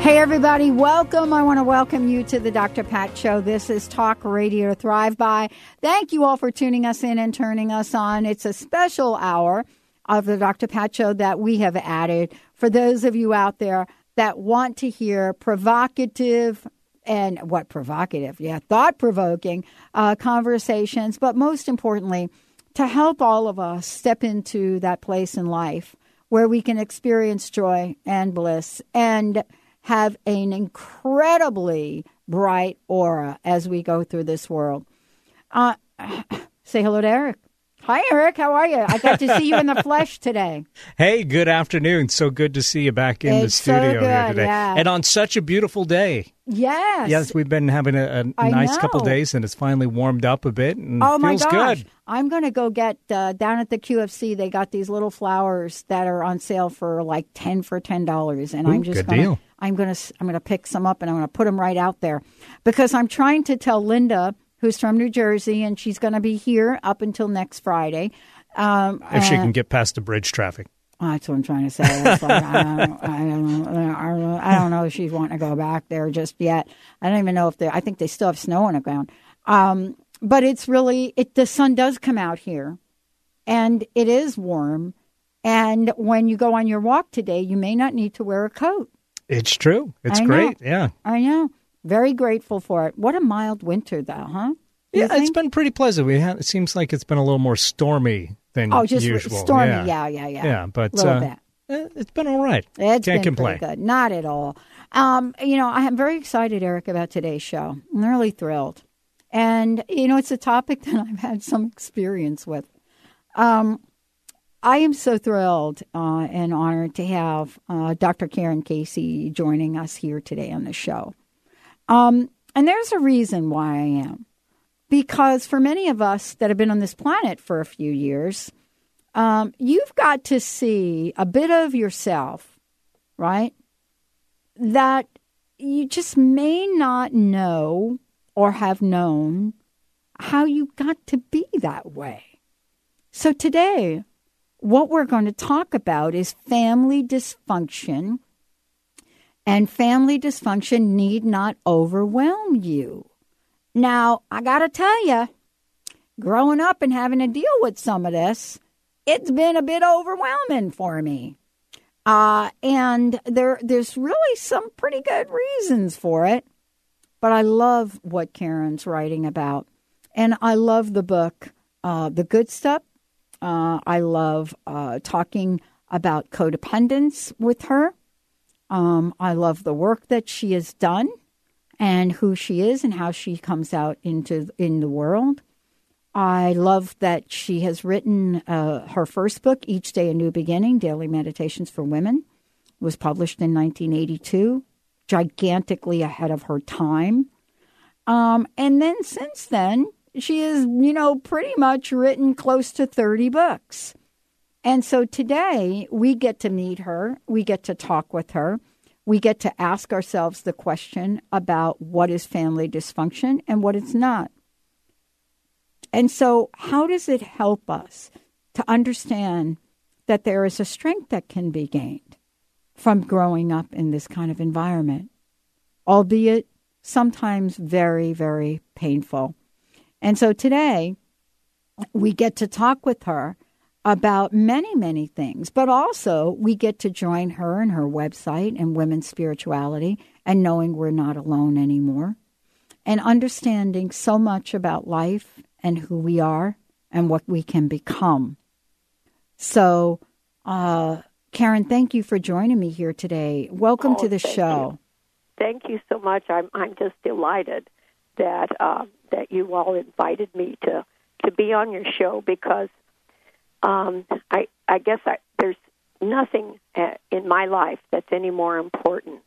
Hey, everybody, welcome. I want to welcome you to the Dr. Pat Show. This is Talk Radio Thrive By. Thank you all for tuning us in and turning us on. It's a special hour of the Dr. Pat Show that we have added for those of you out there that want to hear provocative and what provocative, yeah, thought provoking uh, conversations, but most importantly, to help all of us step into that place in life where we can experience joy and bliss and have an incredibly bright aura as we go through this world. Uh, say hello to Eric. Hi, Eric. How are you? I got to see you in the flesh today. Hey, good afternoon. So good to see you back in it's the studio so good, here today. Yeah. And on such a beautiful day. Yes. Yes, we've been having a, a nice know. couple days and it's finally warmed up a bit and Oh my gosh! good. I'm going to go get uh, down at the QFC. They got these little flowers that are on sale for like ten for ten dollars, and I'm just gonna. I'm going to I'm going to pick some up and I'm going to put them right out there because I'm trying to tell Linda, who's from New Jersey, and she's going to be here up until next Friday. Um, If she and- can get past the bridge traffic. that's what I'm trying to say. It's like, I, don't, I, don't, I, don't, I don't know if she's wanting to go back there just yet. I don't even know if they. I think they still have snow on the ground. Um, but it's really it. The sun does come out here, and it is warm. And when you go on your walk today, you may not need to wear a coat. It's true. It's I great. Yeah. I know. Very grateful for it. What a mild winter, though, huh? You Yeah, it's been pretty pleasant. We had, it seems like it's been a little more stormy than oh, just usual. stormy. Yeah, Yeah, yeah, yeah. Yeah, but little uh, bit. eh, it's been all right. It's Can't been complain. good. Not at all. Um, you know, I am very excited, Eric, about today's show. I'm really thrilled. And, you know, it's a topic that I've had some experience with. Um, I am so thrilled uh, and honored to have uh, Dr. Karen Casey joining us here today on the show. Um, and there's a reason why I am. Because for many of us that have been on this planet for a few years, um, you've got to see a bit of yourself, right? That you just may not know or have known how you got to be that way. So today, what we're going to talk about is family dysfunction. And family dysfunction need not overwhelm you. Now, I got to tell you, growing up and having to deal with some of this, it's been a bit overwhelming for me. Uh, and there, there's really some pretty good reasons for it. But I love what Karen's writing about. And I love the book, uh, The Good Stuff. Uh, I love uh, talking about codependence with her. Um, I love the work that she has done and who she is and how she comes out into in the world. I love that she has written uh, her first book, Each Day a New Beginning Daily Meditations for Women, was published in 1982, gigantically ahead of her time. Um, and then since then, she has, you know, pretty much written close to 30 books. And so today we get to meet her, we get to talk with her, we get to ask ourselves the question about what is family dysfunction and what it's not. And so, how does it help us to understand that there is a strength that can be gained from growing up in this kind of environment, albeit sometimes very, very painful? And so today, we get to talk with her about many, many things. But also, we get to join her and her website and women's spirituality and knowing we're not alone anymore and understanding so much about life and who we are and what we can become. So, uh, Karen, thank you for joining me here today. Welcome oh, to the thank show. You. Thank you so much. I'm I'm just delighted that uh, that you all invited me to to be on your show because um, I I guess I, there's nothing uh, in my life that's any more important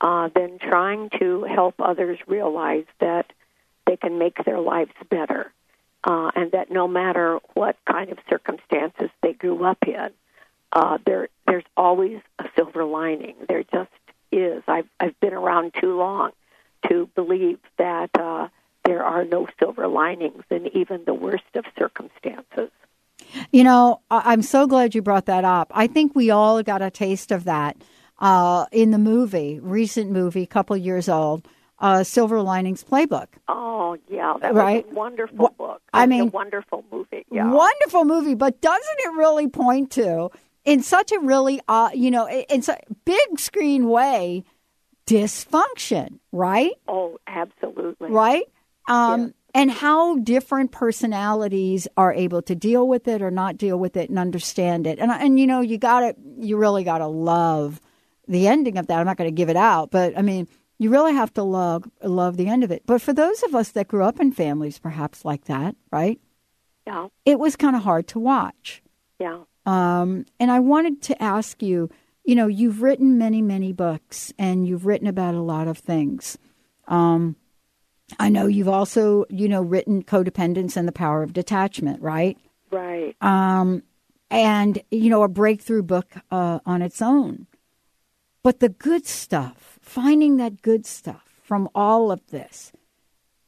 uh, than trying to help others realize that they can make their lives better, uh, and that no matter what kind of circumstances they grew up in, uh, there there's always a silver lining. There just is. I've I've been around too long to believe that uh, there are no silver linings in even the worst of circumstances. You know, I'm so glad you brought that up. I think we all got a taste of that uh, in the movie, recent movie, couple years old, uh, Silver Linings Playbook. Oh yeah, that right? was a wonderful book. I mean, a wonderful movie. Yeah. Wonderful movie, but doesn't it really point to in such a really, uh, you know, in such big screen way, dysfunction, right? Oh, absolutely. Right. Um, And how different personalities are able to deal with it or not deal with it and understand it, and and you know you got to you really got to love the ending of that. I'm not going to give it out, but I mean you really have to love love the end of it. But for those of us that grew up in families perhaps like that, right? Yeah. It was kind of hard to watch. Yeah. Um, and I wanted to ask you, you know, you've written many, many books and you've written about a lot of things. Um, I know you've also, you know, written Codependence and the Power of Detachment, right? Right. Um, and, you know, a breakthrough book uh, on its own. But the good stuff, finding that good stuff from all of this,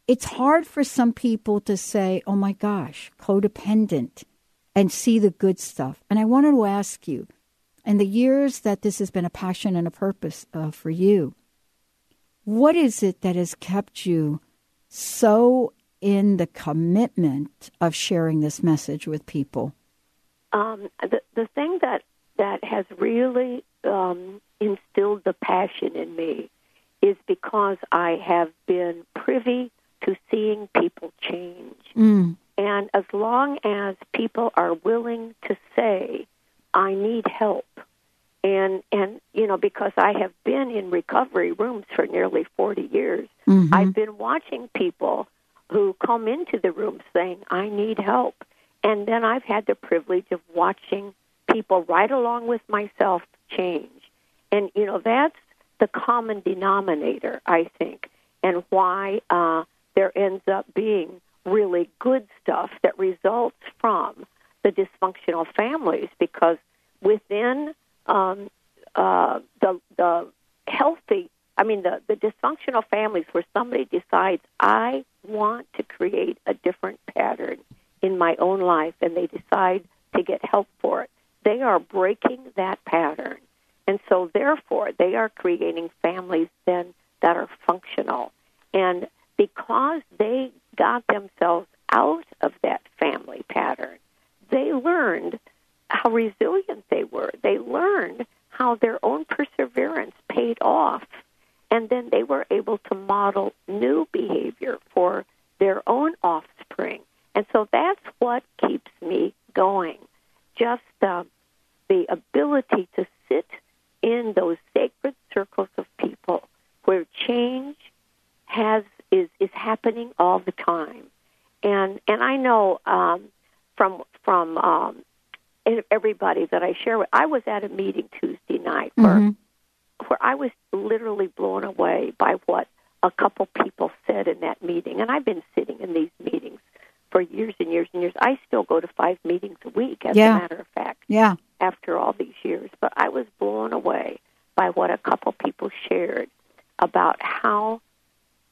it's hard for some people to say, oh my gosh, codependent, and see the good stuff. And I wanted to ask you, in the years that this has been a passion and a purpose uh, for you, what is it that has kept you so in the commitment of sharing this message with people? Um, the the thing that that has really um, instilled the passion in me is because I have been privy to seeing people change. Mm. And as long as people are willing to say, I need help, and and you know because I have been in recovery rooms for nearly 40 years, Mhm. I've been watching people who come into the room saying, I need help. And then I've had the privilege of watching people right along with myself change. And, you know, that's the common denominator, I think, and why uh, there ends up being really good stuff that results from the dysfunctional families because within um, uh, the, the healthy I mean, the, the dysfunctional families where somebody decides, I want to create a different pattern in my own life, and they decide to get help for it, they are breaking that pattern. And so, therefore, they are creating families then that are functional. And because they got themselves out of that family pattern, they learned how resilient they were. They learned how their own perseverance paid off and then they were able to model new behavior for their own offspring. And so that's what keeps me going. Just uh, the ability to sit in those sacred circles of people where change has is is happening all the time. And and I know um, from from um, everybody that I share with. I was at a meeting Tuesday night where Mhm. where I was literally blown away by what a couple people said in that meeting. And I've been sitting in these meetings for years and years and years. I still go to five meetings a week, as Yeah. a matter of fact, Yeah. after all these years. But I was blown away by what a couple people shared about how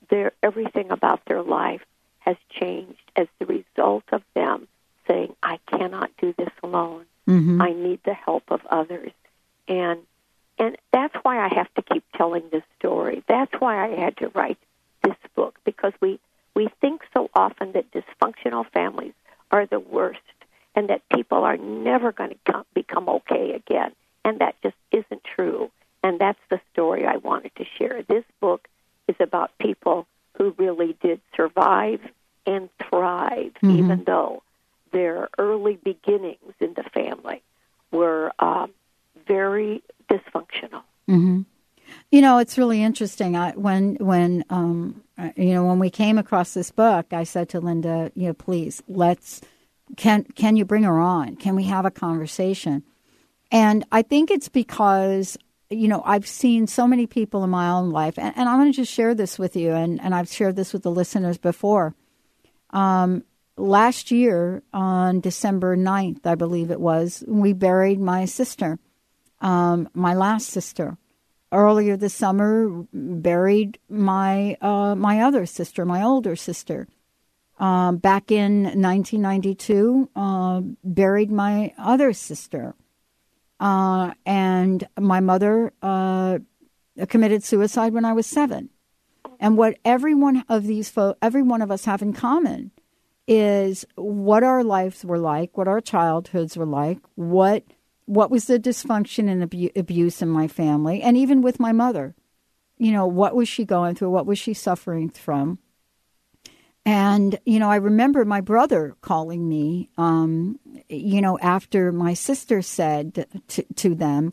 their everything about their life has changed as the result of them saying, "I cannot do this alone. Mhm. I need the help of others. And and that's why I have to keep telling this story. That's why I had to write this book because we we think so often that dysfunctional families are the worst and that people are never going to come, become okay again. And that just isn't true. And that's the story I wanted to share. This book is about people who really did survive and thrive, Mm-hmm. even though their early beginnings in the family were um, very dysfunctional. hmm You know, it's really interesting. I, when when um, uh, you know when we came across this book, I said to Linda, you know, please let's can can you bring her on? Can we have a conversation? And I think it's because you know I've seen so many people in my own life, and, and I'm going to just share this with you, and and I've shared this with the listeners before. Um, last year on December 9th, I believe it was, we buried my sister, um, my last sister earlier this summer buried my uh, my other sister, my older sister. Um, back in 1992, uh, buried my other sister, uh, and my mother uh, committed suicide when I was seven. And what every one of these fo- every one of us have in common is what our lives were like, what our childhoods were like, what what was the dysfunction and abu- abuse in my family, and even with my mother. You know, what was she going through? What was she suffering from? And, you know, I remember my brother calling me, um, you know, after my sister said to, to them,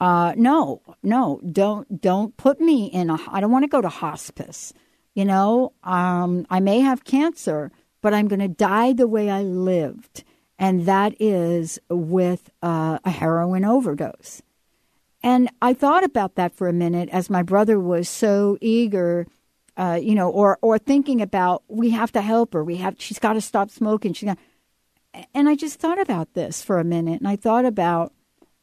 uh, no, no, don't, don't put me in a, I don't want to go to hospice. You know, um, I may have cancer, but I'm going to die the way I lived. And that is with uh, a heroin overdose. And I thought about that for a minute as my brother was so eager, uh, you know, or or thinking about we have to help her. We have she's got to stop smoking. She got, and I just thought about this for a minute, and I thought about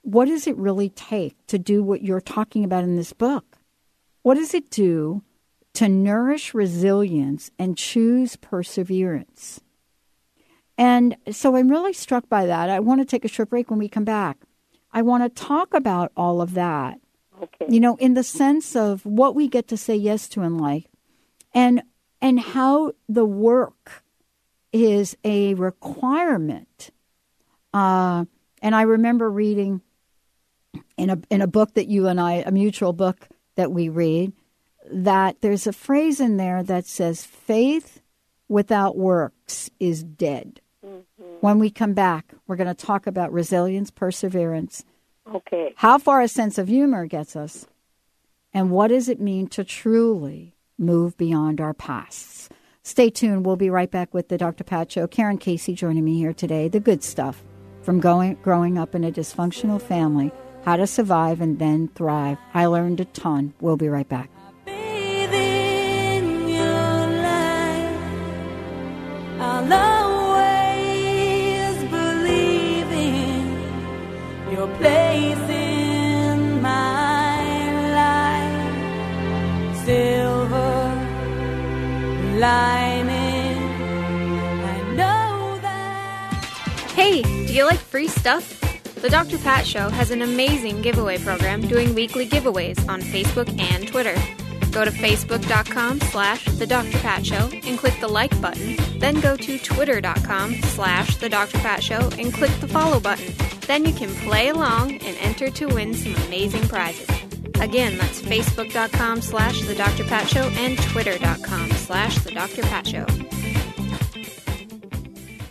what does it really take to do what you're talking about in this book? What does it do to nourish resilience and choose perseverance? And so I'm really struck by that. I want to take a short break when we come back. I want to talk about all of that, Okay. you know, in the sense of what we get to say yes to in life and and how the work is a requirement. Uh, and I remember reading in a in a book that you and I, a mutual book that we read, that there's a phrase in there that says faith without works is dead. Mm-hmm. When we come back, we're going to talk about resilience, perseverance, Okay. how far a sense of humor gets us, and what does it mean to truly move beyond our pasts. Stay tuned. We'll be right back with the Dr. Pat Show. Karen Casey joining me here today. The good stuff from going, growing up in a dysfunctional family, how to survive and then thrive. I learned a ton. We'll be right back. Your place in my life. Silver lining. I know that. Hey, do you like free stuff? The Dr. Pat Show has an amazing giveaway program doing weekly giveaways on Facebook and Twitter. Go to facebook.com slash the Dr. Pat Show and click the like button. Then go to twitter.com slash the Dr. Pat Show and click the follow button. Then you can play along and enter to win some amazing prizes. Again, that's facebook.com slash the Dr. Pat Show and twitter.com slash the Dr. Pat Show.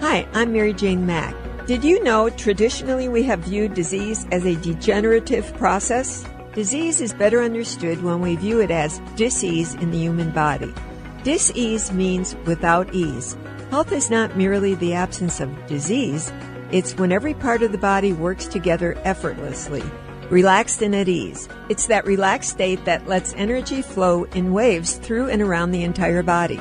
Hi, I'm Mary Jane Mack. Did you know traditionally we have viewed disease as a degenerative process? Disease is better understood when we view it as disease in the human body. Disease means without ease. Health is not merely the absence of disease, it's when every part of the body works together effortlessly, relaxed and at ease. It's that relaxed state that lets energy flow in waves through and around the entire body.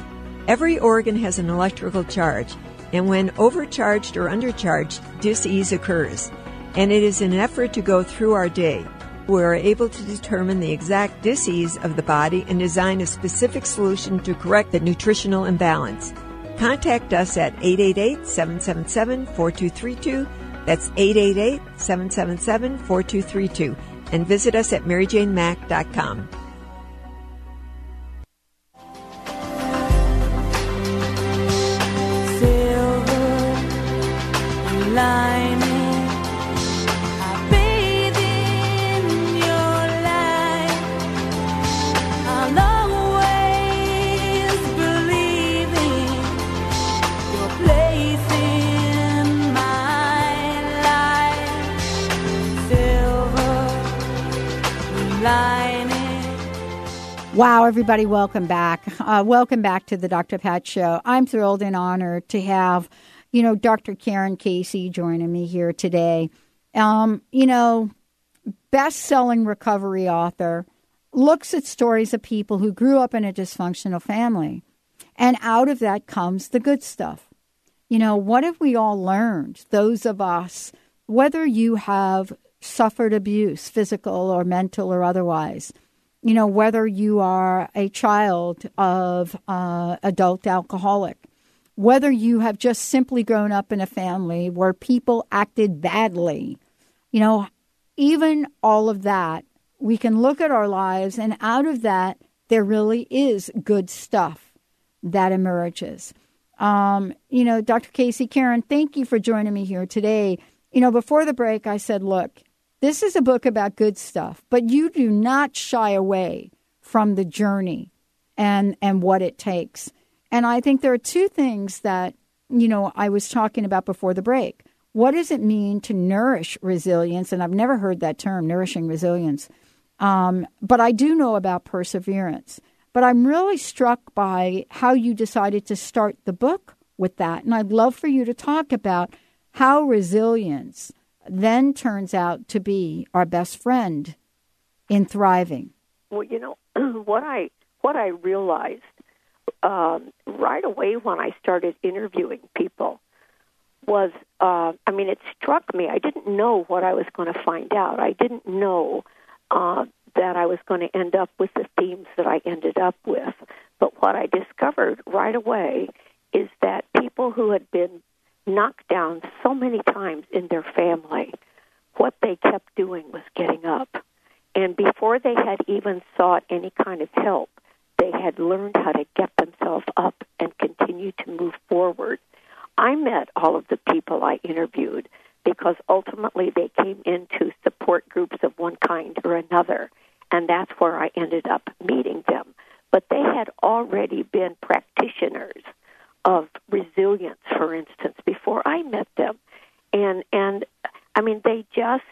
Every organ has an electrical charge and when overcharged or undercharged, disease occurs. And it is an effort to go through our day. We are able to determine the exact disease of the body and design a specific solution to correct the nutritional imbalance. Contact us at 888-777-4232. That's 888-777-4232. And visit us at maryjanemack.com. Wow, everybody, welcome back. Uh, welcome back to the Dr. Pat Show. I'm thrilled and honored to have, you know, Dr. Karen Casey joining me here today. Um, you know, best selling recovery author, looks at stories of people who grew up in a dysfunctional family. And out of that comes the good stuff. You know, what have we all learned? Those of us, whether you have suffered abuse, physical or mental or otherwise, you know, whether you are a child of uh, adult alcoholic, whether you have just simply grown up in a family where people acted badly, you know, even all of that, we can look at our lives, and out of that, there really is good stuff that emerges. Um, you know, Dr. Casey Karen, thank you for joining me here today. You know, before the break, I said, look, this is a book about good stuff, but you do not shy away from the journey and and what it takes. And I think there are two things that, you know, I was talking about before the break. What does it mean to nourish resilience? And I've never heard that term, nourishing resilience. Um, but I do know about perseverance. But I'm really struck by how you decided to start the book with that. And I'd love for you to talk about how resilience then turns out to be our best friend in thriving. Well, you know what I what I realized um, right away when I started interviewing people was, uh, I mean, it struck me. I didn't know what I was going to find out. I didn't know uh, that I was going to end up with the themes that I ended up with. But what I discovered right away is that people who had been knocked down so many times in their family, what they kept doing was getting up. And before they had even sought any kind of help, they had learned how to get themselves up and continue to move forward. I met all of the people I interviewed because ultimately they came into support groups of one kind or another, and that's where I ended up meeting them. But they had already been practitioners of resilience, for instance, before I met them, and and I mean they just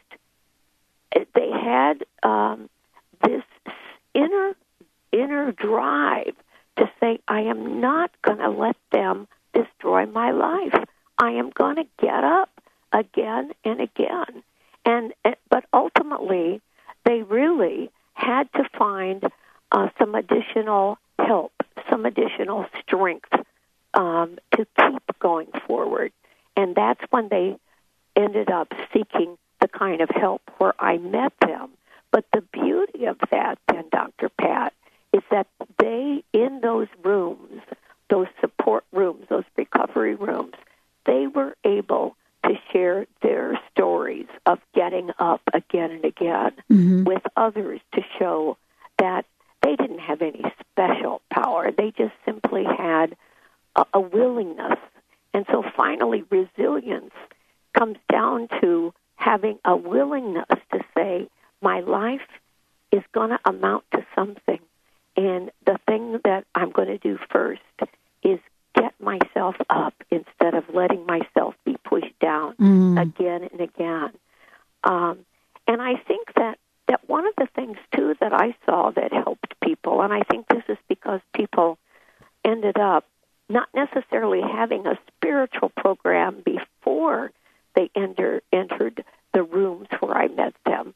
they had um, this inner inner drive to say, I am not going to let them destroy my life. I am going to get up again and again. And eh, but ultimately, they really had to find uh, some additional help, some additional strength um, to keep going forward. And that's when they ended up seeking the kind of help where I met them. But the beauty of that, then, Dr. Pat, is that they, in those rooms, those support rooms, those recovery rooms, they were able to share their stories of getting up again and again mm-hmm. with others to show that they didn't have any special power. They just simply had a, a willingness. And so finally, resilience comes down to having a willingness to say, my life is going to amount to something. And the thing that I'm going to do first is get myself up instead of letting myself be pushed down mm. again and again. Um, and I think that, that one of the things, too, that I saw that helped people, and I think this is because people ended up not necessarily having a spiritual program before they enter, entered the rooms where I met them,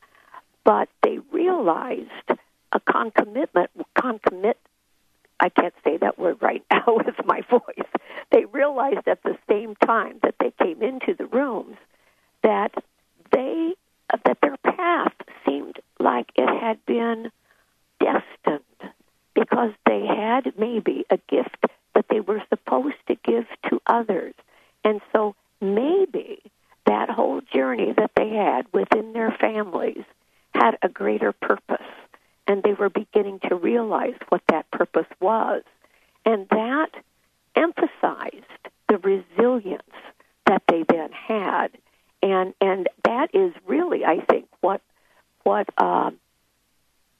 but they realized a concomitant, concomitant I can't say that word right now with my voice. They realized at the same time that they came into the rooms that they that their path seemed like it had been destined because they had maybe a gift that they were supposed to give to others. And so maybe that whole journey that they had within their families had a greater purpose and they were beginning to realize what that purpose was. And that emphasized the resilience that they then had. And and that is really, I think, what what uh,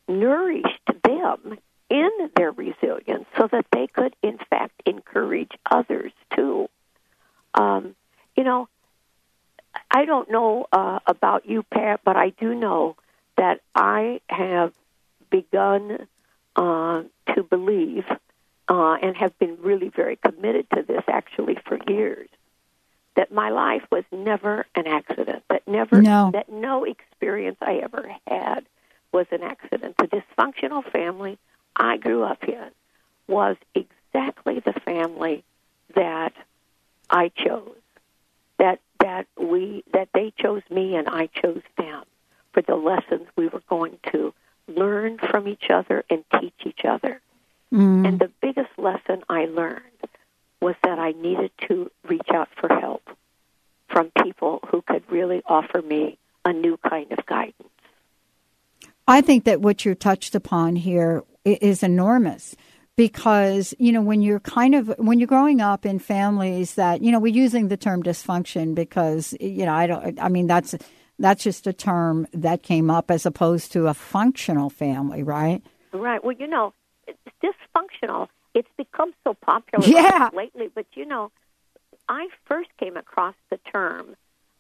nourished them in their resilience, so that they could, in fact, encourage others too. Um, you know, I don't know uh, about you, Pat, but I do know that I have begun uh, to believe uh, and have been really very committed to this actually for years that my life was never an accident that never No. that no experience I ever had was an accident the dysfunctional family I grew up in was exactly the family that I chose that that we that they chose me and I chose them for the lessons we were going to learn from each other and teach each other. Mm. And the biggest lesson I learned was that I needed to reach out for help from people who could really offer me a new kind of guidance. I think that what you touched upon here is enormous because you know when you're kind of when you're growing up in families that you know we're using the term dysfunction because you know I don't I mean that's that's just a term that came up as opposed to a functional family, right? Right. Well, you know, it's dysfunctional. It's become so popular Yeah. lately, but you know, I first came across the term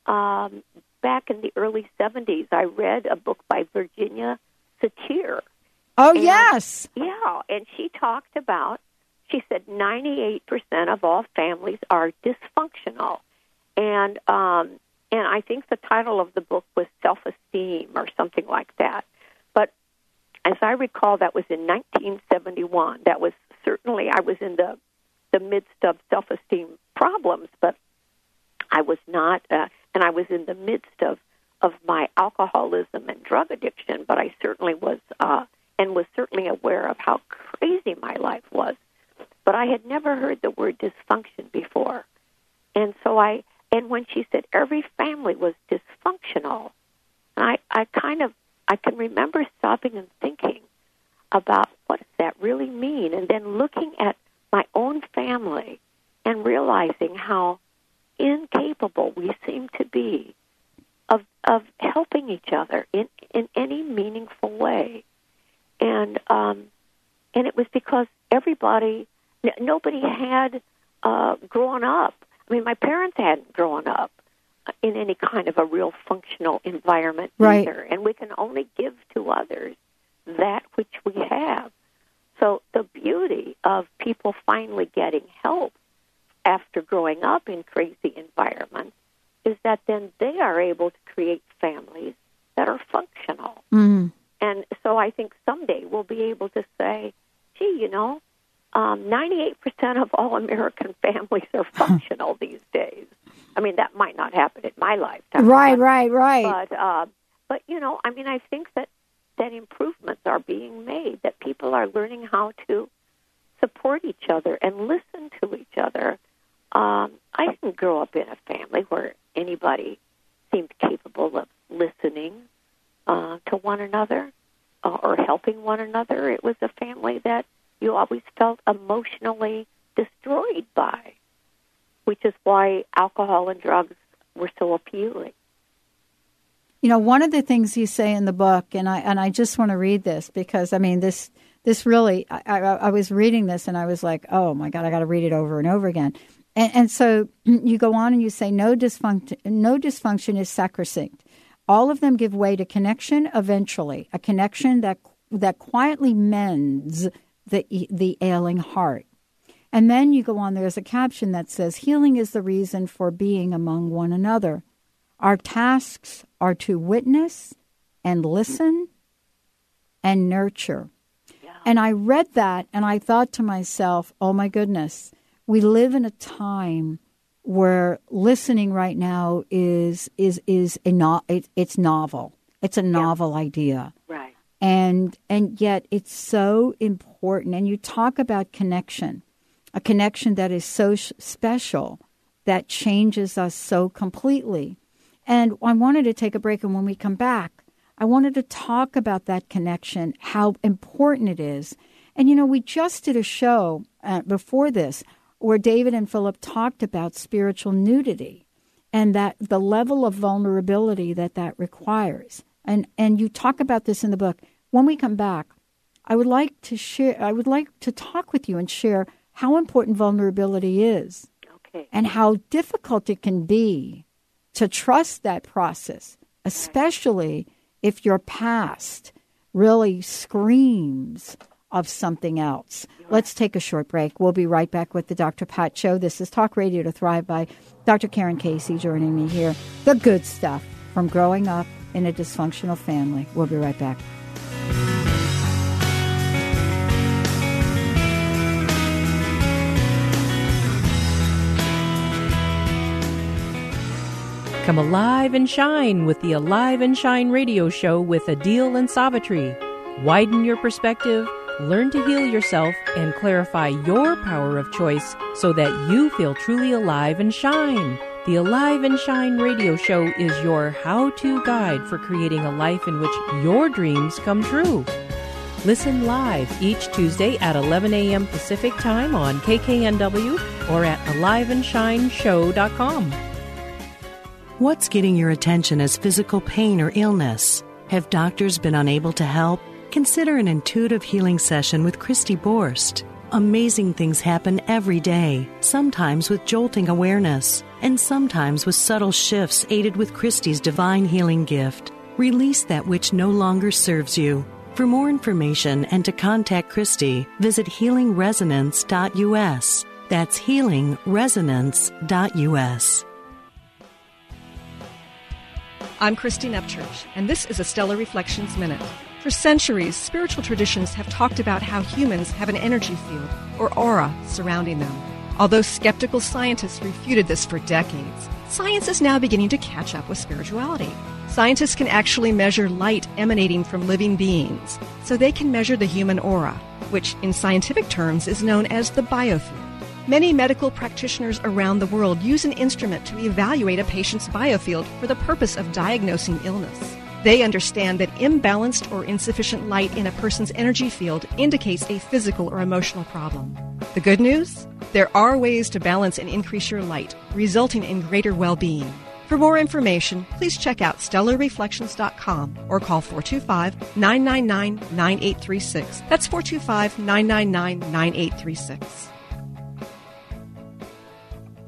um, back in the early 70s. I read a book by Virginia Satir. Oh And- yes, Yeah, and she talked about, she said 98% of all families are dysfunctional. And um, and I think the title of the book was Self Esteem or something like that. But as I recall, that was in 1971. That was certainly, I was in the, the midst of self esteem problems, but I was not, uh, and I was in the midst of, of my alcoholism and drug addiction, but I certainly was, uh, and was certainly aware of how crazy my life was. But I had never heard the word dysfunction before. And so I, and when she said every family was dysfunctional, I, I kind of, I can remember stopping and thinking about what does that really mean, and then looking at my own family and realizing how incapable we seem to be of of helping each other in in any meaningful way, and um, and it was because everybody, nobody had uh, grown up. I mean, my parents hadn't grown up in any kind of a real functional environment Right. either, and we can only give to others that which we have. So the beauty of people finally getting help after growing up in crazy environments is that then they are able to create families that are functional. mm. And so I think someday we'll be able to say, gee, you know, um, 98% of all American families are functional these days. I mean, that might not happen in my lifetime. right, but- right, right. But, uh, but you know, I mean, I think that, that improvements are being made, that people are learning how to support each other and listen to each other Um, I didn't grow up in a family where anybody seemed capable of listening uh, to one another uh, or helping one another. It was a family that you always felt emotionally destroyed by, which is why alcohol and drugs were so appealing. You know, one of the things you say in the book, and I and I just want to read this because I mean this this really I, I, I was reading this and I was like, oh my god, I got to read it over and over again. And, and so you go on and you say no dysfunction no dysfunction is sacrosanct. All of them give way to connection eventually, a connection that that quietly mends the the ailing heart. And then you go on, there's a caption that says, Healing is the reason for being among one another. Our tasks are to witness and listen and nurture. And I read that and I thought to myself, oh my goodness, we live in a time where listening right now is is is a no, it, it's novel. It's a novel idea. Right. And and yet it's so important and you talk about connection. A connection that is so sh- special that changes us so completely. And I wanted to take a break and when we come back, I wanted to talk about that connection, how important it is. And you know, we just did a show uh, before this where David and Philip talked about spiritual nudity and that the level of vulnerability that that requires. And and you talk about this in the book. When we come back, I would like to share I would like to talk with you and share how important vulnerability is. Okay. And how difficult it can be to trust that process, especially if your past really screams of something else. Let's take a short break. We'll be right back with the Dr. Pat Show. This is Talk Radio to Thrive by Dr. Karen Casey joining me here. The good stuff from growing up in a dysfunctional family. We'll be right back. Come alive and shine with the Alive and Shine radio show with Adil and Savitri. Widen your perspective, learn to heal yourself, and clarify your power of choice so that you feel truly alive and shine. The Alive and Shine radio show is your how to guide for creating a life in which your dreams come true. Listen live each Tuesday at 11 a.m. Pacific Time on KKNW or at aliveandshineshow.com. What's getting your attention as physical pain or illness? Have doctors been unable to help? Consider an intuitive healing session with Christy Borst. Amazing things happen every day, sometimes with jolting awareness, and sometimes with subtle shifts aided with Christy's divine healing gift. Release that which no longer serves you. For more information and to contact Christy, visit healingresonance.us. That's healingresonance.us. I'm Christine Upchurch, and this is a Stellar Reflections Minute. For centuries, spiritual traditions have talked about how humans have an energy field, or aura, surrounding them. Although skeptical scientists refuted this for decades, science is now beginning to catch up with spirituality. Scientists can actually measure light emanating from living beings, so they can measure the human aura, which in scientific terms is known as the biofield. Many medical practitioners around the world use an instrument to evaluate a patient's biofield for the purpose of diagnosing illness. They understand that imbalanced or insufficient light in a person's energy field indicates a physical or emotional problem. The good news? There are ways to balance and increase your light, resulting in greater well being. For more information, please check out stellarreflections.com or call 425 999 9836. That's 425 999 9836.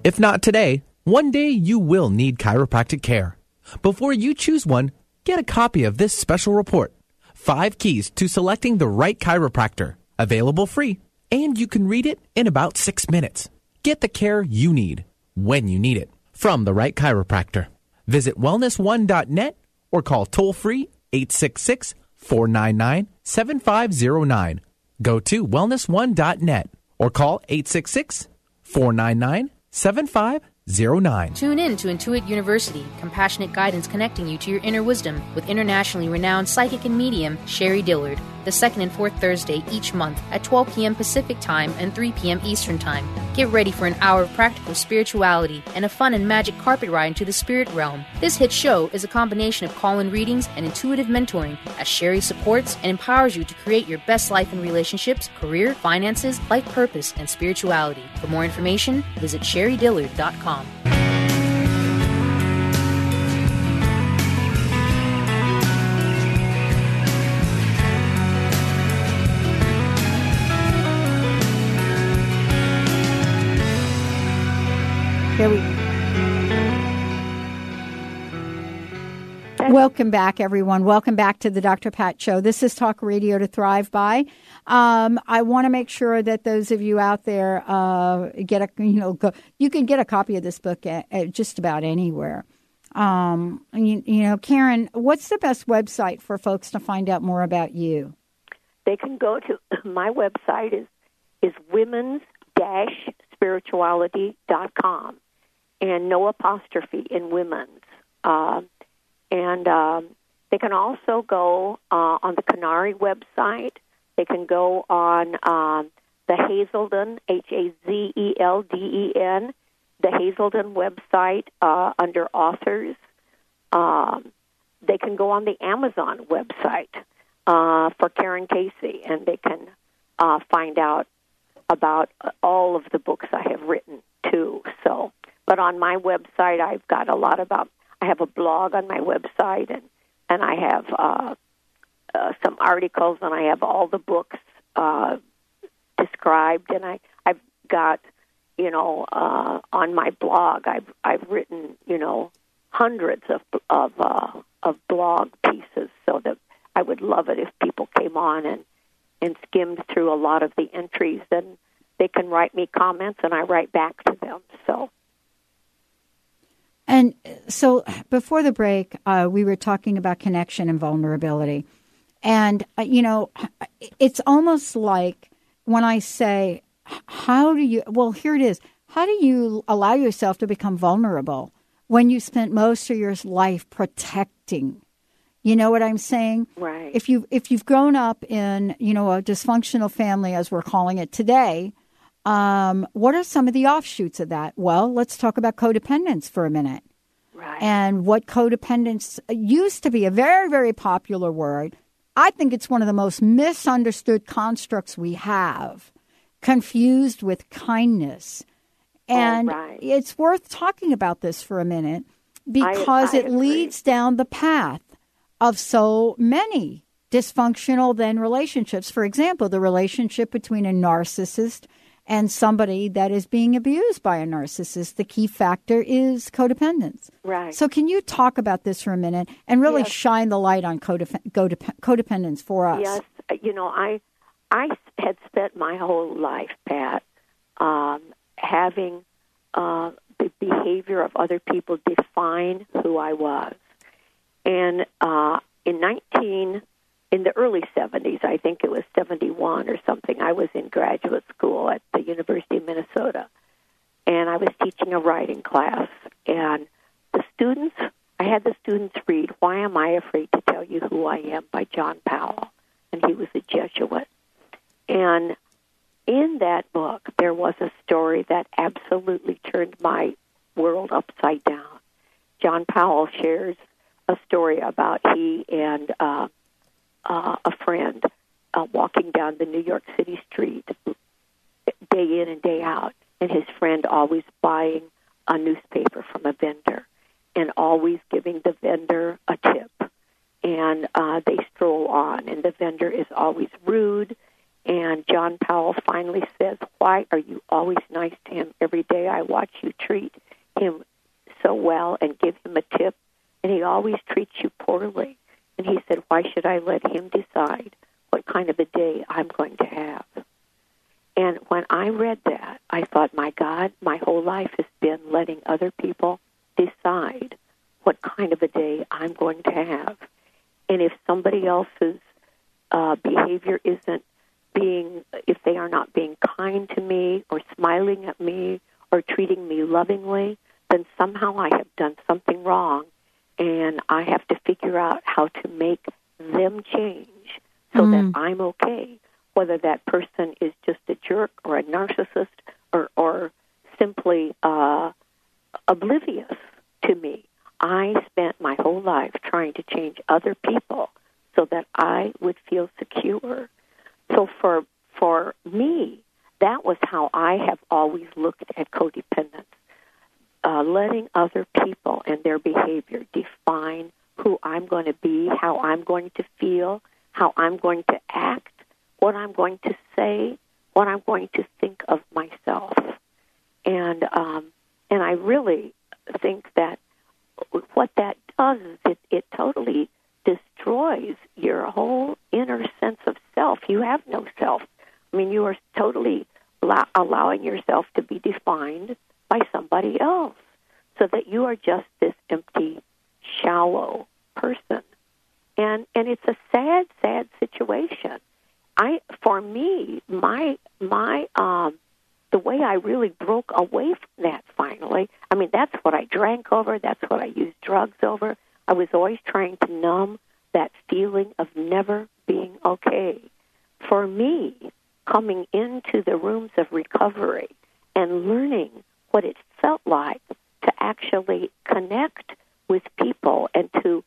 If not today, one day you will need chiropractic care. Before you choose one, get a copy of this special report. Five keys to selecting the right chiropractor. Available free, and you can read it in about six minutes. Get the care you need when you need it from the right chiropractor. Visit wellness1.net or call toll free 866 499 7509. Go to wellness1.net or call 866 499 7509. Tune in to Intuit University, compassionate guidance connecting you to your inner wisdom with internationally renowned psychic and medium Sherrie Dillard. The second and fourth Thursday each month at 12 p.m. Pacific Time and 3 p.m. Eastern Time. Get ready for an hour of practical spirituality and a fun and magic carpet ride into the spirit realm. This hit show is a combination of call in readings and intuitive mentoring as Sherrie supports and empowers you to create your best life in relationships, career, finances, life purpose, and spirituality. For more information, visit sherrydillard.com. Welcome back, everyone. Welcome back to the Dr. Pat Show. This is Talk Radio to Thrive By. Um, I want to make sure that those of you out there uh, get a you know go, you can get a copy of this book at, at just about anywhere. Um, you, you know, Karen, what's the best website for folks to find out more about you? They can go to my website is is women's dash spirituality dot com and no apostrophe in women's. Uh, and um, they can also go uh, on the Conari website. They can go on um, the Hazelden, H A Z E L D E N, the Hazelden website uh, under authors. Um, they can go on the Amazon website uh, for Karen Casey, and they can uh, find out about all of the books I have written too. So, but on my website, I've got a lot about. I have a blog on my website, and and I have uh, uh, some articles, and I have all the books uh, described, and I I've got you know uh, on my blog. I've I've written you know hundreds of of uh, of blog pieces, so that I would love it if people came on and and skimmed through a lot of the entries and they can write me comments and I write back to And so before the break, uh, we were talking about connection and vulnerability. And, uh, you know, it's almost like when I say, how do you, well, here it is. How do you allow yourself to become vulnerable when you spent most of your life protecting? You know what I'm saying? Right. If you if you've grown up in you know a dysfunctional family, as we're calling it today, um, what are some of the offshoots of that? Well, let's talk about codependence for a minute. Right. And what codependence used to be a very, very popular word. I think it's one of the most misunderstood constructs we have, confused with kindness. And right. it's worth talking about this for a minute because I it leads down the path of so many dysfunctional then relationships. For example, the relationship between a narcissist and somebody that is being abused by a narcissist, the key factor is codependence. Right. So, can you talk about this for a minute and really Yes. shine the light on codep- codep- codependence for us? Yes, you know, I I had spent my whole life, Pat, um, having uh, the behavior of other people define who I was, and uh, in nineteen in the early seventies, I think it was seventy one or something. I was in graduate school at the University of Minnesota, and I was teaching a writing class, and the students. I had the students read "Why Am I Afraid to Tell You Who I Am" by John Powell, and he was a Jesuit. And in that book, there was a story that absolutely turned my world upside down. John Powell shares a story about he and uh, uh, a friend uh, walking down the New York City street day in and day out, and his friend always buying a newspaper from a vendor and always giving the vendor a tip. And uh, they stroll on, and the vendor is always rude. And John Powell finally says, Why are you always nice to him every day? I watch you treat him so well and give him a tip, and he always treats you poorly. And he said, Why should I let him decide what kind of a day I'm going to have? And when I read that, I thought, My God, my whole life has been letting other people decide what kind of a day I'm going to have. And if somebody else's uh, behavior isn't being, if they are not being kind to me or smiling at me or treating me lovingly, then somehow I have done something wrong and I have to figure out how to make them change so Mm. that I'm okay, whether that person is just a jerk or a narcissist or, or simply uh, oblivious to me. I spent my whole life trying to change other people so that I would feel secure. So for for me, that was how I have always looked at codependence. Uh, letting other people and their behavior define who I'm going to be, how I'm going to feel, how I'm going to act, what I'm going to say, what I'm going to think of myself. And um, and I really think that what that does is it, it totally destroys your whole inner sense of self. You have no self. I mean, you are totally allow- allowing yourself to be defined by somebody else, so that you are just this empty, shallow person. And and it's a sad, sad situation. I for me, my my um the way I really broke away from that finally, I mean, that's what I drank over, that's what I used drugs over. I was always trying to numb that feeling of never being okay. For me, coming into the rooms of recovery and learning what it felt like to actually connect with people and to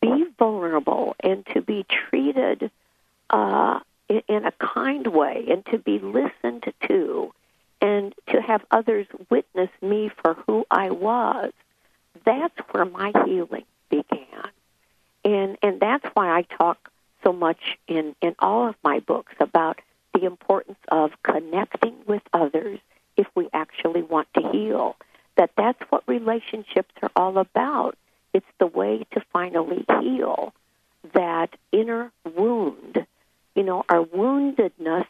be vulnerable and to be treated uh, in, in a kind way and to be listened to and to have others witness me for who I was, that's where my healing began. And and that's why I talk so much in, in all of my books about the importance of connecting with others if we actually want to heal. That that's what relationships are all about. It's the way to finally heal that inner wound. You know, our woundedness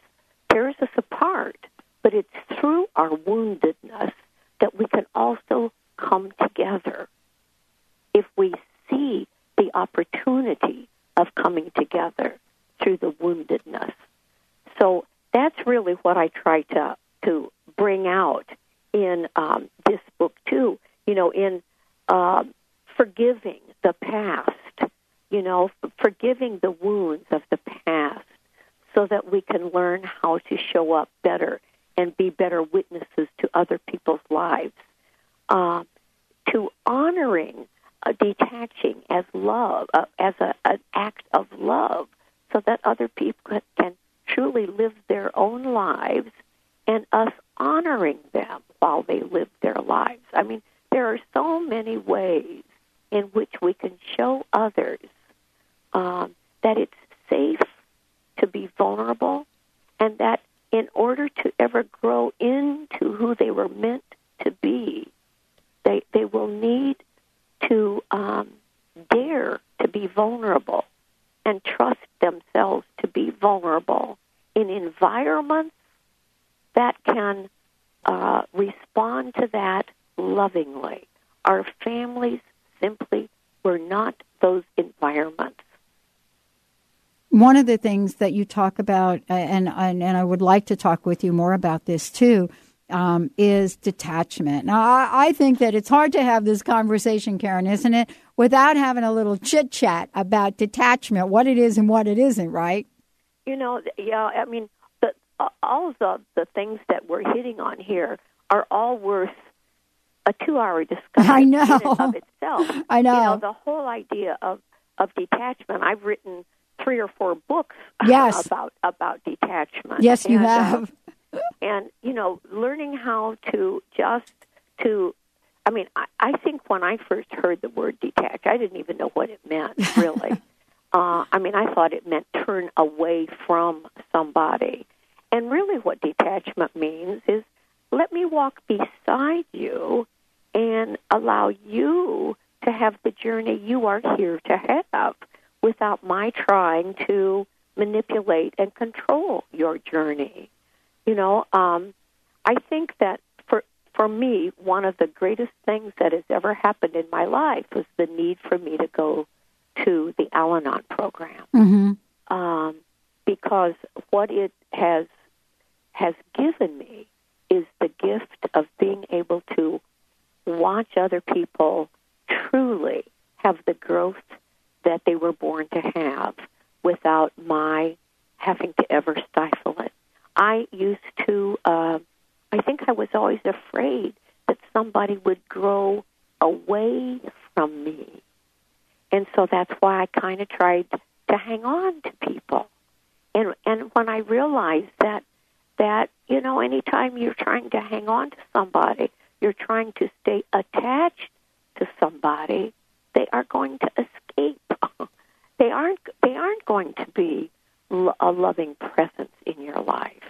tears us apart, but it's through our woundedness that we can also come together. If we see the opportunity of coming together through the woundedness. So that's really what I try to to bring out in um, this book too. You know, in uh, forgiving the past. You know, forgiving the wounds of the past, so that we can learn how to show up better and be better witnesses to other people's lives. Uh, to honoring uh, detaching as love, uh, as a, an act of love, so that other people can, can truly live their own lives and us honoring them while they live their lives. I mean, there are so many ways in which we can show others um, that it's safe to be vulnerable and that in order to ever grow into who they were meant to be, they, they will need to um, dare to be vulnerable and trust themselves to be vulnerable in environments that can uh, respond to that lovingly. Our families simply were not those environments. One of the things that you talk about, uh, and and, and I would like to talk with you more about this too, um, is detachment. Now, I, I think that it's hard to have this conversation, Karen, isn't it, without having a little chit chat about detachment, what it is and what it isn't, right? You know, yeah, I mean, the, uh, all of the, the things that we're hitting on here are all worth a two-hour discussion I know. in and of itself. I know. You know, the whole idea of of detachment. I've written three or four books Yes. about about detachment. Yes, you And, uh, have. and you know, learning how to just to. I mean, I, I think when I first heard the word detach, I didn't even know what it meant. Really, uh, I mean, I thought it meant turn away from somebody, and really, what detachment means is let me walk beside you and allow you to have the journey you are here to have without my trying to manipulate and control your journey. You know, um, I think that for for me, one of the greatest things that has ever happened in my life was the need for me to go to the Al-Anon program Mm-hmm. um, because what it has has given me is the gift of being able to watch other people truly have the growth that they were born to have, without my having to ever stifle it. I used to, uh, I think I was always afraid that somebody would grow away from me. And so that's why I kind of tried to hang on to people. And and when I realized that that you know anytime you're trying to hang on to somebody, you're trying to stay attached to somebody, they are going to escape. they aren't they aren't going to be lo- a loving presence in your life.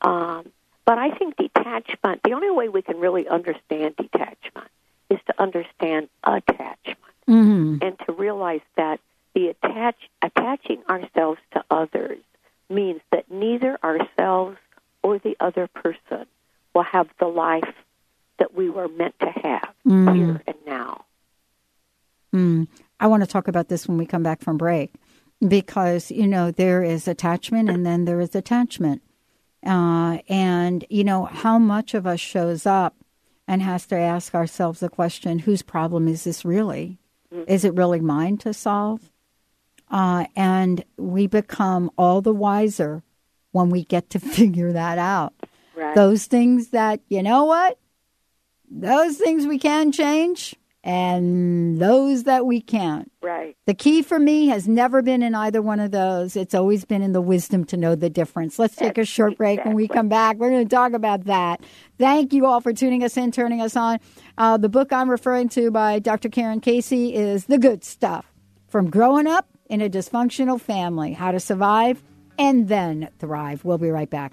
Um, but I think detachment. The only way we can really understand detachment is to understand attachment Mm-hmm. and to realize that the attach attaching ourselves to others means that neither ourselves or the other person will have the life that we were meant to have Mhm. here and now. Mm. I want to talk about this when we come back from break because, you know, there is attachment and then there is attachment. Uh, and, you know, how much of us shows up and has to ask ourselves the question whose problem is this really? Is it really mine to solve? Uh, and we become all the wiser when we get to figure that out. Right. Those things that, you know what? Those things we can change and those that we can't. Right. The key for me has never been in either one of those. It's always been in the wisdom to know the difference. Let's take a short break. When we come back, we're going to talk about that. Thank you all for tuning us in, turning us on. Uh, the book I'm referring to by Dr. Karen Casey is The Good Stuff From Growing Up in a Dysfunctional Family How to Survive and Then Thrive. We'll be right back.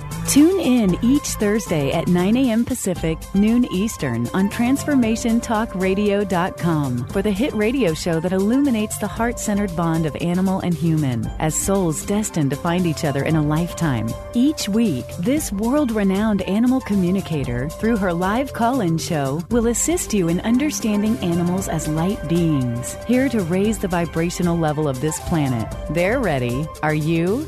Tune in each Thursday at 9 a.m. Pacific, noon Eastern on TransformationTalkRadio.com for the hit radio show that illuminates the heart centered bond of animal and human as souls destined to find each other in a lifetime. Each week, this world renowned animal communicator, through her live call in show, will assist you in understanding animals as light beings, here to raise the vibrational level of this planet. They're ready. Are you?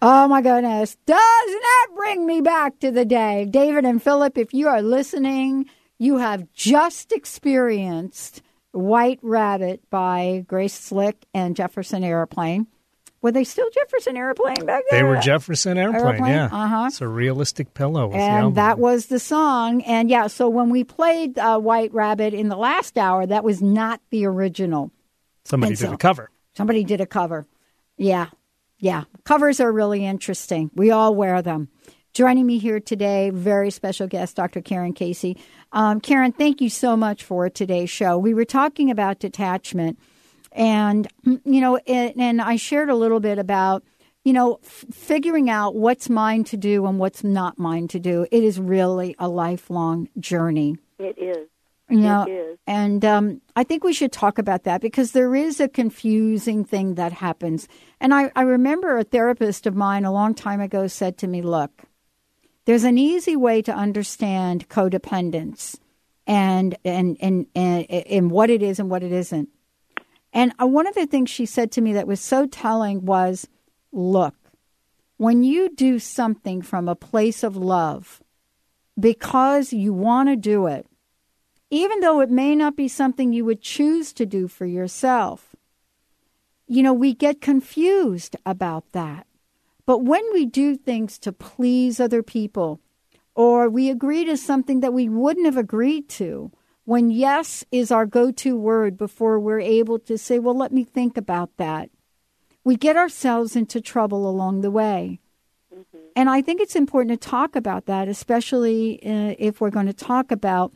Oh my goodness. Doesn't that bring me back to the day? David and Philip, if you are listening, you have just experienced White Rabbit by Grace Slick and Jefferson Airplane. Were they still Jefferson Airplane back then? They were Jefferson Airplane, Airplane, yeah. uh-huh. It's Surrealistic Pillow. was and that was the song. And yeah, so when we played uh, White Rabbit in the last hour, that was not the original. Somebody and did so- a cover. Somebody did a cover. Yeah, yeah. Covers are really interesting. We all wear them. Joining me here today, very special guest, Dr. Karen Casey. Um, Karen, thank you so much for today's show. We were talking about detachment, and you know, and, and I shared a little bit about you know f- figuring out what's mine to do and what's not mine to do. It is really a lifelong journey. It is. You know, It is. and um, I think we should talk about that because there is a confusing thing that happens. And I, I remember a therapist of mine a long time ago said to me, Look, there's an easy way to understand codependence and, and, and, and, and what it is and what it isn't. And uh, one of the things she said to me that was so telling was, Look, when you do something from a place of love, because you want to do it, even though it may not be something you would choose to do for yourself. You know, we get confused about that. But when we do things to please other people, or we agree to something that we wouldn't have agreed to, when yes is our go to word before we're able to say, well, let me think about that, we get ourselves into trouble along the way. And I think it's important to talk about that, especially uh, if we're going to talk about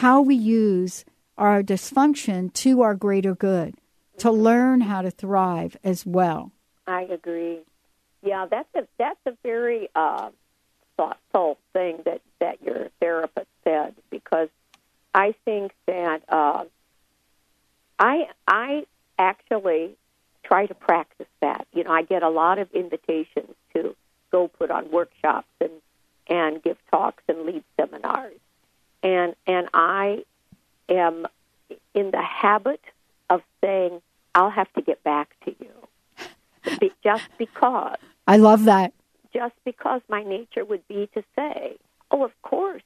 how we use our dysfunction to our greater good, to learn how to thrive as well. I agree. Yeah, that's a that's a very uh, thoughtful thing that that your therapist said because I think that uh, I I actually try to practice that. You know, I get a lot of invitations to go put on workshops and and give talks and lead seminars, and and I am in the habit of saying I'll have to get back to you, Be- just because I love that. just because my nature would be to say, oh, of course,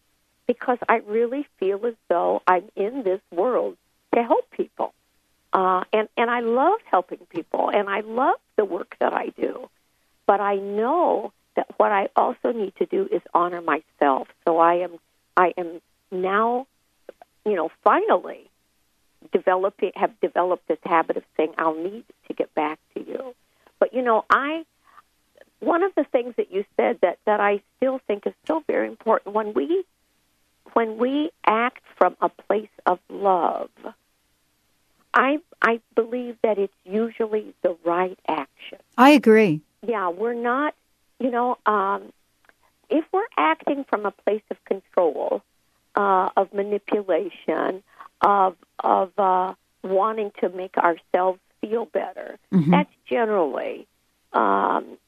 because I really feel as though I'm in this world to help people. Uh, and, and I love helping people, and I love the work that I do. But I know that what I also need to do is honor myself. So I am, I am now, you know, finally developing, have developed this habit of saying, I'll need to get back to you. But, you know, I, one of the things that you said that, that I still think is so very important when we when we act from a place of love, I I believe that it's usually the right action. I agree. Yeah, we're not, you know, um, if we're acting from a place of control, uh, of manipulation, of of uh, wanting to make ourselves feel better, Mhm. that's generally um,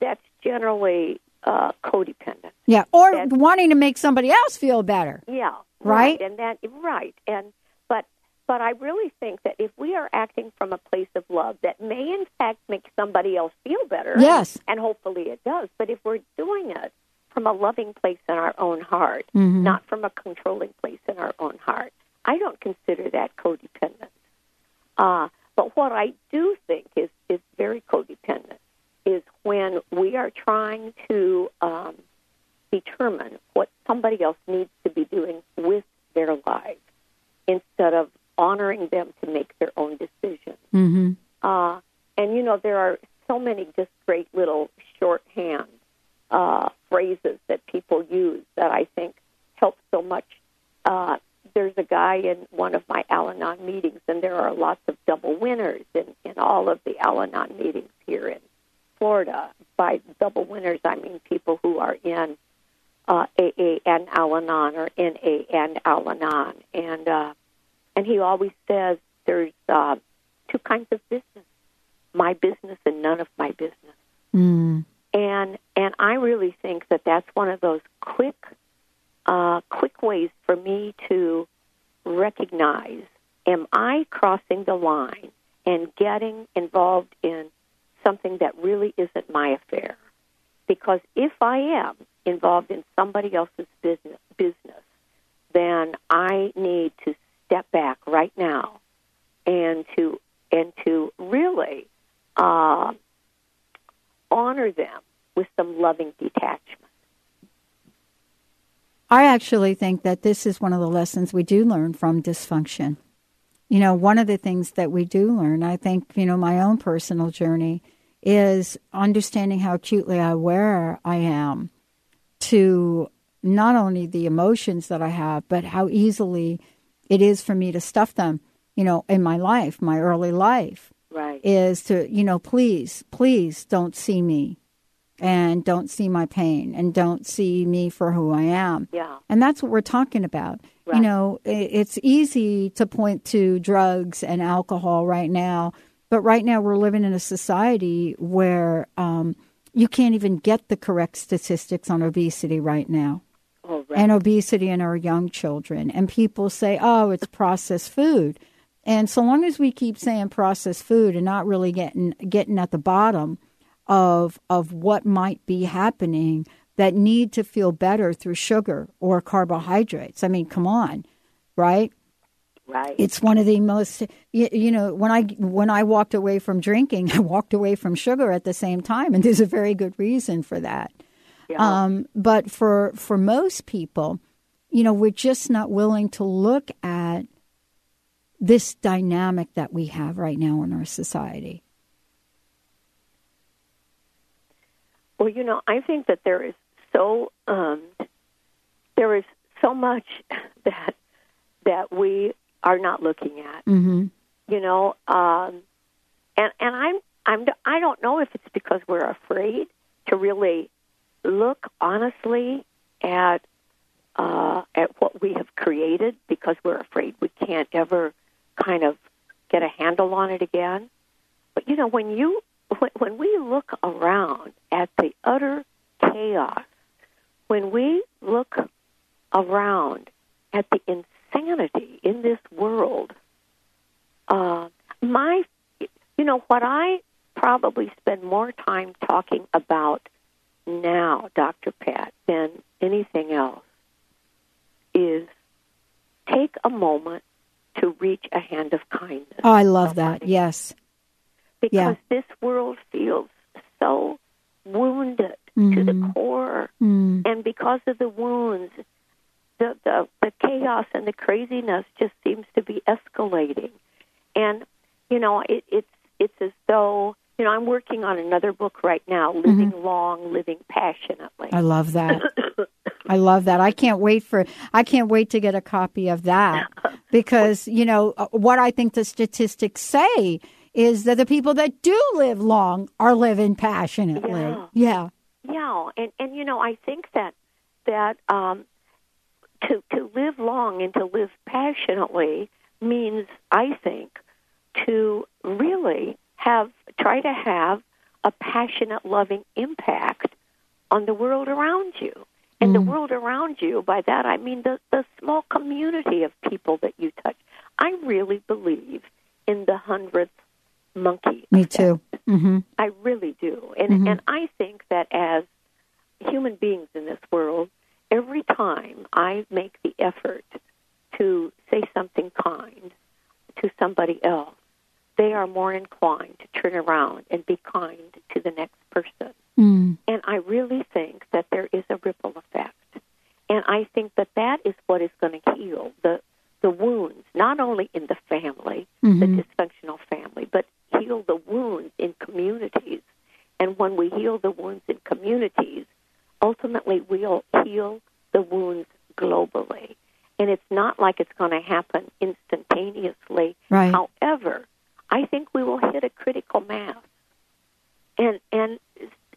that's generally uh, codependent. Yeah, or wanting to make somebody else feel better. Yeah, Right? and that right, and but but I really think that if we are acting from a place of love, that may in fact make somebody else feel better. Yes. and hopefully it does. But if we're doing it from a loving place in our own heart, Mhm. not from a controlling place in our own heart, I don't consider that codependent. Uh, but what I do think is is very codependent is when we are trying to um, determine what somebody else needs to be doing with their life instead of honoring them to make their own decisions. Mm-hmm. Uh, and you know, there are so many just great little shorthand uh, phrases that people use that I think help so much. Uh, there's a guy in one of my Al Anon meetings, and there are lots of double winners in, in all of the Al Anon meetings here in Florida. By double winners, I mean people who are in uh, and Al Anon or NA and Al Anon. And, uh, and he always says there's uh, two kinds of business my business and none of my business. Mm. And and I really think that that's one of those quick, uh, quick ways for me to recognize: Am I crossing the line and getting involved in something that really isn't my affair? Because if I am involved in somebody else's business, business, then I need to step back right now and to and to really uh, honor them with some loving detachment. I actually think that this is one of the lessons we do learn from dysfunction. You know, one of the things that we do learn, I think, you know, my own personal journey is understanding how acutely aware I am to not only the emotions that I have, but how easily it is for me to stuff them, you know, in my life, my early life. Right. Is to, you know, please, please don't see me and don't see my pain and don't see me for who I am. Yeah. And that's what we're talking about. You know, it's easy to point to drugs and alcohol right now, but right now we're living in a society where um, you can't even get the correct statistics on obesity right now. Oh, right. And obesity in our young children. And people say, oh, it's processed food. And so long as we keep saying processed food and not really getting getting at the bottom of of what might be happening that need to feel better through sugar or carbohydrates. I mean, come on, right? Right. It's one of the most you, you know when I when I walked away from drinking, I walked away from sugar at the same time, and there's a very good reason for that. Um, but for for most people, you know, we're just not willing to look at this dynamic that we have right now in our society. Well, you know, I think that there is so um, there is so much that that we are not looking at. Mm-hmm. You know, um, and and I'm I'm I don't know if it's because we're afraid to really look honestly at uh, at what we have created because we're afraid we can't ever kind of get a handle on it again. But you know, when you when, we look around at the utter chaos, when we look around at the insanity in this world, uh, my, you know, what I probably spend more time talking about now, Dr. Pat, than anything else is take a moment to reach a hand of kindness. Oh, I love that. Yes. Because Yeah. this world feels so wounded to the Mhm. core. Mm. And because of the wounds, the, the, the chaos and the craziness just seems to be escalating. And, you know, it, it's, it's as though, you know, I'm working on another book right now, Living Long, Living Passionately. Mm-hmm. I love that. I love that. I can't wait for I can't wait to get a copy of that because, you know, uh, what I think the statistics say is that the people that do live long are living passionately. Yeah. Yeah. Yeah, and and you know, I think that that um, to to live long and to live passionately means, I think, to really have try to have a passionate, loving impact on the world around you. And the world around you, by that I mean the, the small community of people that you touch. I really believe in the hundredth monkey Me too. Mhm. I really do. And Mhm. and I think that as human beings in this world, every time I make the effort to say something kind to somebody else, they are more inclined to turn around and be kind to the next person. Mm. And I really think that there is a ripple effect. And I think that that is what is going to heal the the wounds, not only in the family, the Mhm. dysfunctional family, but heal the wounds in communities. And when we heal the wounds in communities, ultimately we'll heal the wounds globally. And it's not like it's going to happen instantaneously. Right. However, I think we will hit a critical mass. And and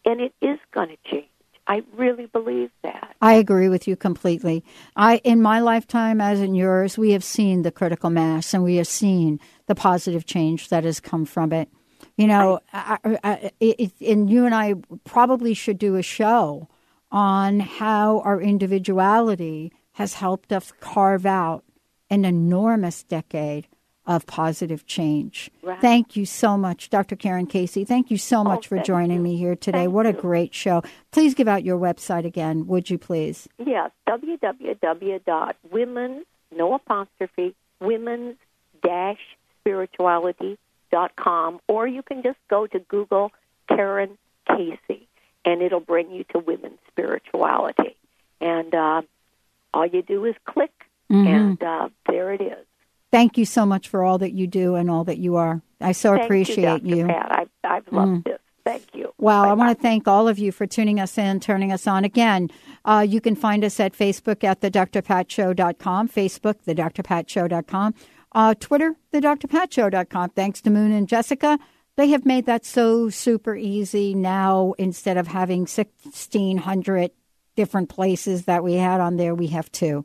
and it is going to change. I really believe that. I agree with you completely. I, in my lifetime, as in yours, we have seen the critical mass and we have seen the positive change that has come from it. You know, I, I, it, and you and I probably should do a show on how our individuality has helped us carve out an enormous decade of positive change. Right. Thank you so much, Dr. Karen Casey. Thank you so much for thank joining me here today. what a great show. Please give out your website again, would you please? Yes, www.women's, no apostrophe, women's dash spirituality dot com, or you can just go to Google Karen Casey. and it'll bring you to women's spirituality. And uh, all you do is click, Mhm. and uh, there it is. Thank you so much for all that you do and all that you are. I so Thank appreciate you, Dr. you. Pat. I've, I've loved Mm. this. Thank you. Wow, I want to thank all of you for tuning us in, turning us on. Again, uh, you can find us at Facebook at the Dr. Pat drpatshow.com, Facebook, the Dr. Pat drpatshow.com, uh, Twitter, the Dr. Pat drpatshow.com. Thanks to Moon and Jessica. They have made that so super easy now. Instead of having 1,600 different places that we had on there, we have two.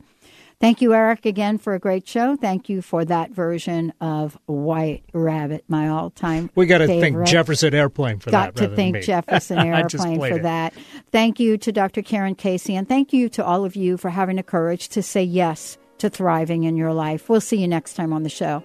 Thank you, Eric, again for a great show. Thank you for that version of White Rabbit, my all-time. We got to thank. Jefferson Airplane for Got that. rather to thank. Jefferson Airplane for it. that. Thank you to Dr. Karen Casey, and thank you to all of you for having the courage to say yes to thriving in your life. We'll see you next time on the show.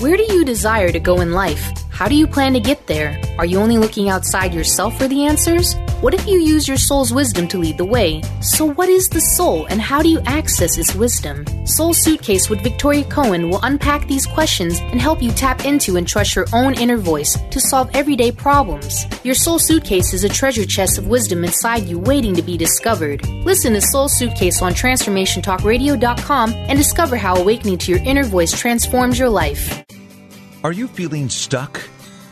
Where do you desire to go in life? How do you plan to get there? Are you only looking outside yourself for the answers? What if you use your soul's wisdom to lead the way? So, what is the soul and how do you access its wisdom? Soul Suitcase with Victoria Cohen will unpack these questions and help you tap into and trust your own inner voice to solve everyday problems. Your Soul Suitcase is a treasure chest of wisdom inside you waiting to be discovered. Listen to Soul Suitcase on TransformationTalkRadio.com and discover how awakening to your inner voice transforms your life. Are you feeling stuck?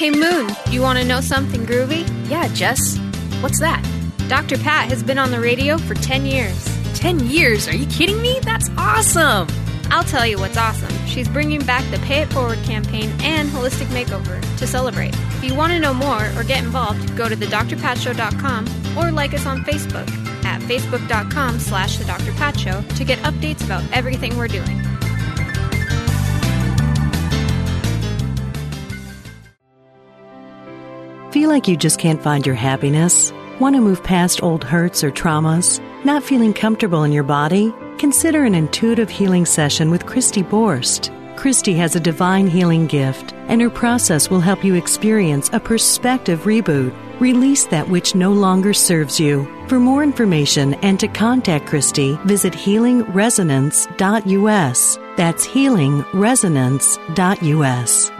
Hey Moon, you want to know something groovy? Yeah, Jess. What's that? Dr. Pat has been on the radio for 10 years. 10 years? Are you kidding me? That's awesome! I'll tell you what's awesome. She's bringing back the Pay It Forward campaign and Holistic Makeover to celebrate. If you want to know more or get involved, go to thedrpatshow.com or like us on Facebook at facebook.com slash the Dr. Pat Show to get updates about everything we're doing. Feel like you just can't find your happiness? Want to move past old hurts or traumas? Not feeling comfortable in your body? Consider an intuitive healing session with Christy Borst. Christy has a divine healing gift, and her process will help you experience a perspective reboot. Release that which no longer serves you. For more information and to contact Christy, visit healingresonance.us. That's healingresonance.us.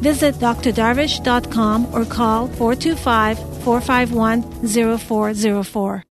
Visit drdarvish.com or call 425 451 0404.